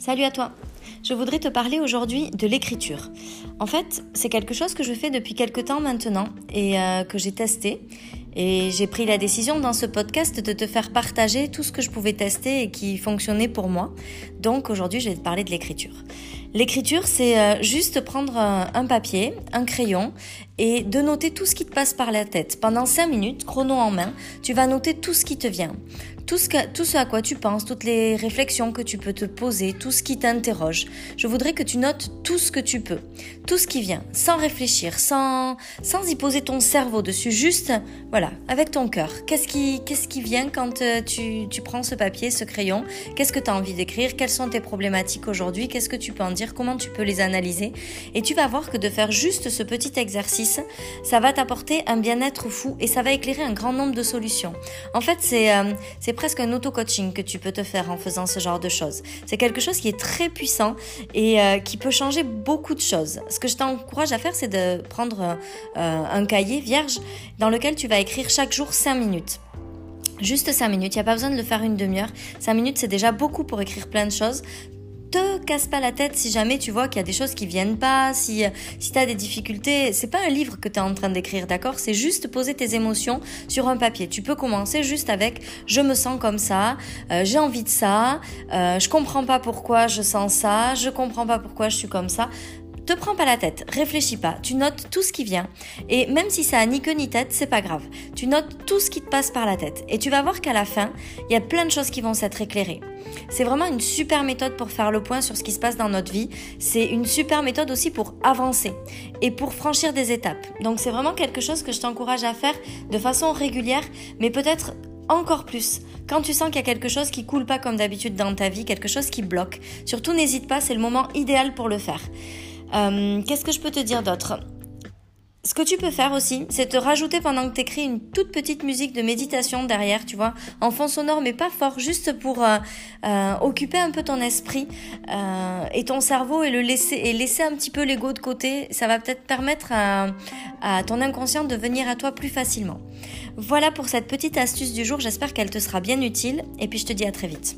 Salut à toi Je voudrais te parler aujourd'hui de l'écriture. En fait, c'est quelque chose que je fais depuis quelques temps maintenant et euh, que j'ai testé. Et j'ai pris la décision dans ce podcast de te faire partager tout ce que je pouvais tester et qui fonctionnait pour moi. Donc aujourd'hui, je vais te parler de l'écriture. L'écriture, c'est euh, juste prendre un papier, un crayon et de noter tout ce qui te passe par la tête. Pendant 5 minutes, chrono en main, tu vas noter tout ce qui te vient tout ce, à quoi tu penses, toutes les réflexions que tu peux te poser, tout ce qui t'interroge. Je voudrais que tu notes tout ce que tu peux, tout ce qui vient, sans réfléchir, sans, sans y poser ton cerveau dessus, juste, voilà, avec ton cœur. Qu'est-ce qui, qui vient quand euh, tu, tu prends ce papier, ce crayon? Qu'est-ce que tu as envie d'écrire? Quelles sont tes problématiques aujourd'hui? Qu'est-ce que tu peux en dire Comment tu peux les analyser Et tu vas voir que de faire juste ce petit exercice, ça va t'apporter un bien-être fou et ça va éclairer un grand nombre de solutions. En fait, c'est, euh, presque un auto-coaching que tu peux te faire en faisant ce genre de choses. C'est quelque chose qui est très puissant et euh, qui peut changer beaucoup de choses. Ce que je t'encourage à faire, c'est de prendre euh, un cahier vierge dans lequel tu vas écrire chaque jour 5 minutes. Juste 5 minutes, il n'y a pas besoin de le faire une demi-heure. 5 minutes, c'est déjà beaucoup pour écrire plein de choses te casse pas la tête si jamais tu vois qu'il y a des choses qui viennent pas, si, si tu as des difficultés. C'est pas un livre que tu es en train d'écrire, d'accord? C'est juste poser tes émotions sur un papier. Tu peux commencer juste avec je me sens comme ça, euh, j'ai envie de ça, euh, je comprends pas pourquoi je sens ça, je comprends pas pourquoi je suis comme ça. Te prends pas la tête, réfléchis pas, tu notes tout ce qui vient. Et même si ça a ni queue ni tête, c'est pas grave. Tu notes tout ce qui te passe par la tête. Et tu vas voir qu'à la fin, il y a plein de choses qui vont s'être éclairées. C'est vraiment une super méthode pour faire le point sur ce qui se passe dans notre vie. C'est une super méthode aussi pour avancer et pour franchir des étapes. Donc c'est vraiment quelque chose que je t'encourage à faire de façon régulière, mais peut-être encore plus quand tu sens qu'il y a quelque chose qui coule pas comme d'habitude dans ta vie, quelque chose qui bloque. Surtout n'hésite pas, c'est le moment idéal pour le faire. Euh, qu'est-ce que je peux te dire d'autre? Ce que tu peux faire aussi, c'est te rajouter pendant que tu écris une toute petite musique de méditation derrière, tu vois, en fond sonore, mais pas fort, juste pour euh, euh, occuper un peu ton esprit et ton cerveau et le laisser et laisser un petit peu l'ego de côté. Ça va peut-être permettre à, à ton inconscient de venir à toi plus facilement. Voilà pour cette petite astuce du jour. J'espère qu'elle te sera bien utile et puis je te dis à très vite.